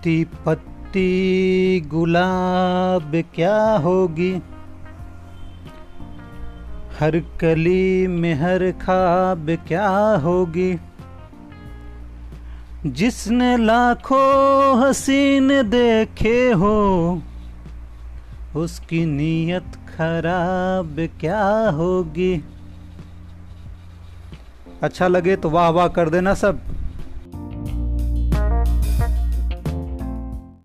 पत्ती पत्ती गुलाब क्या होगी? हर कली में हर खाब क्या होगी? जिसने लाखों हसीन देखे हो, उसकी नीयत खराब क्या होगी? अच्छा लगे तो वाह वाह कर देना सब।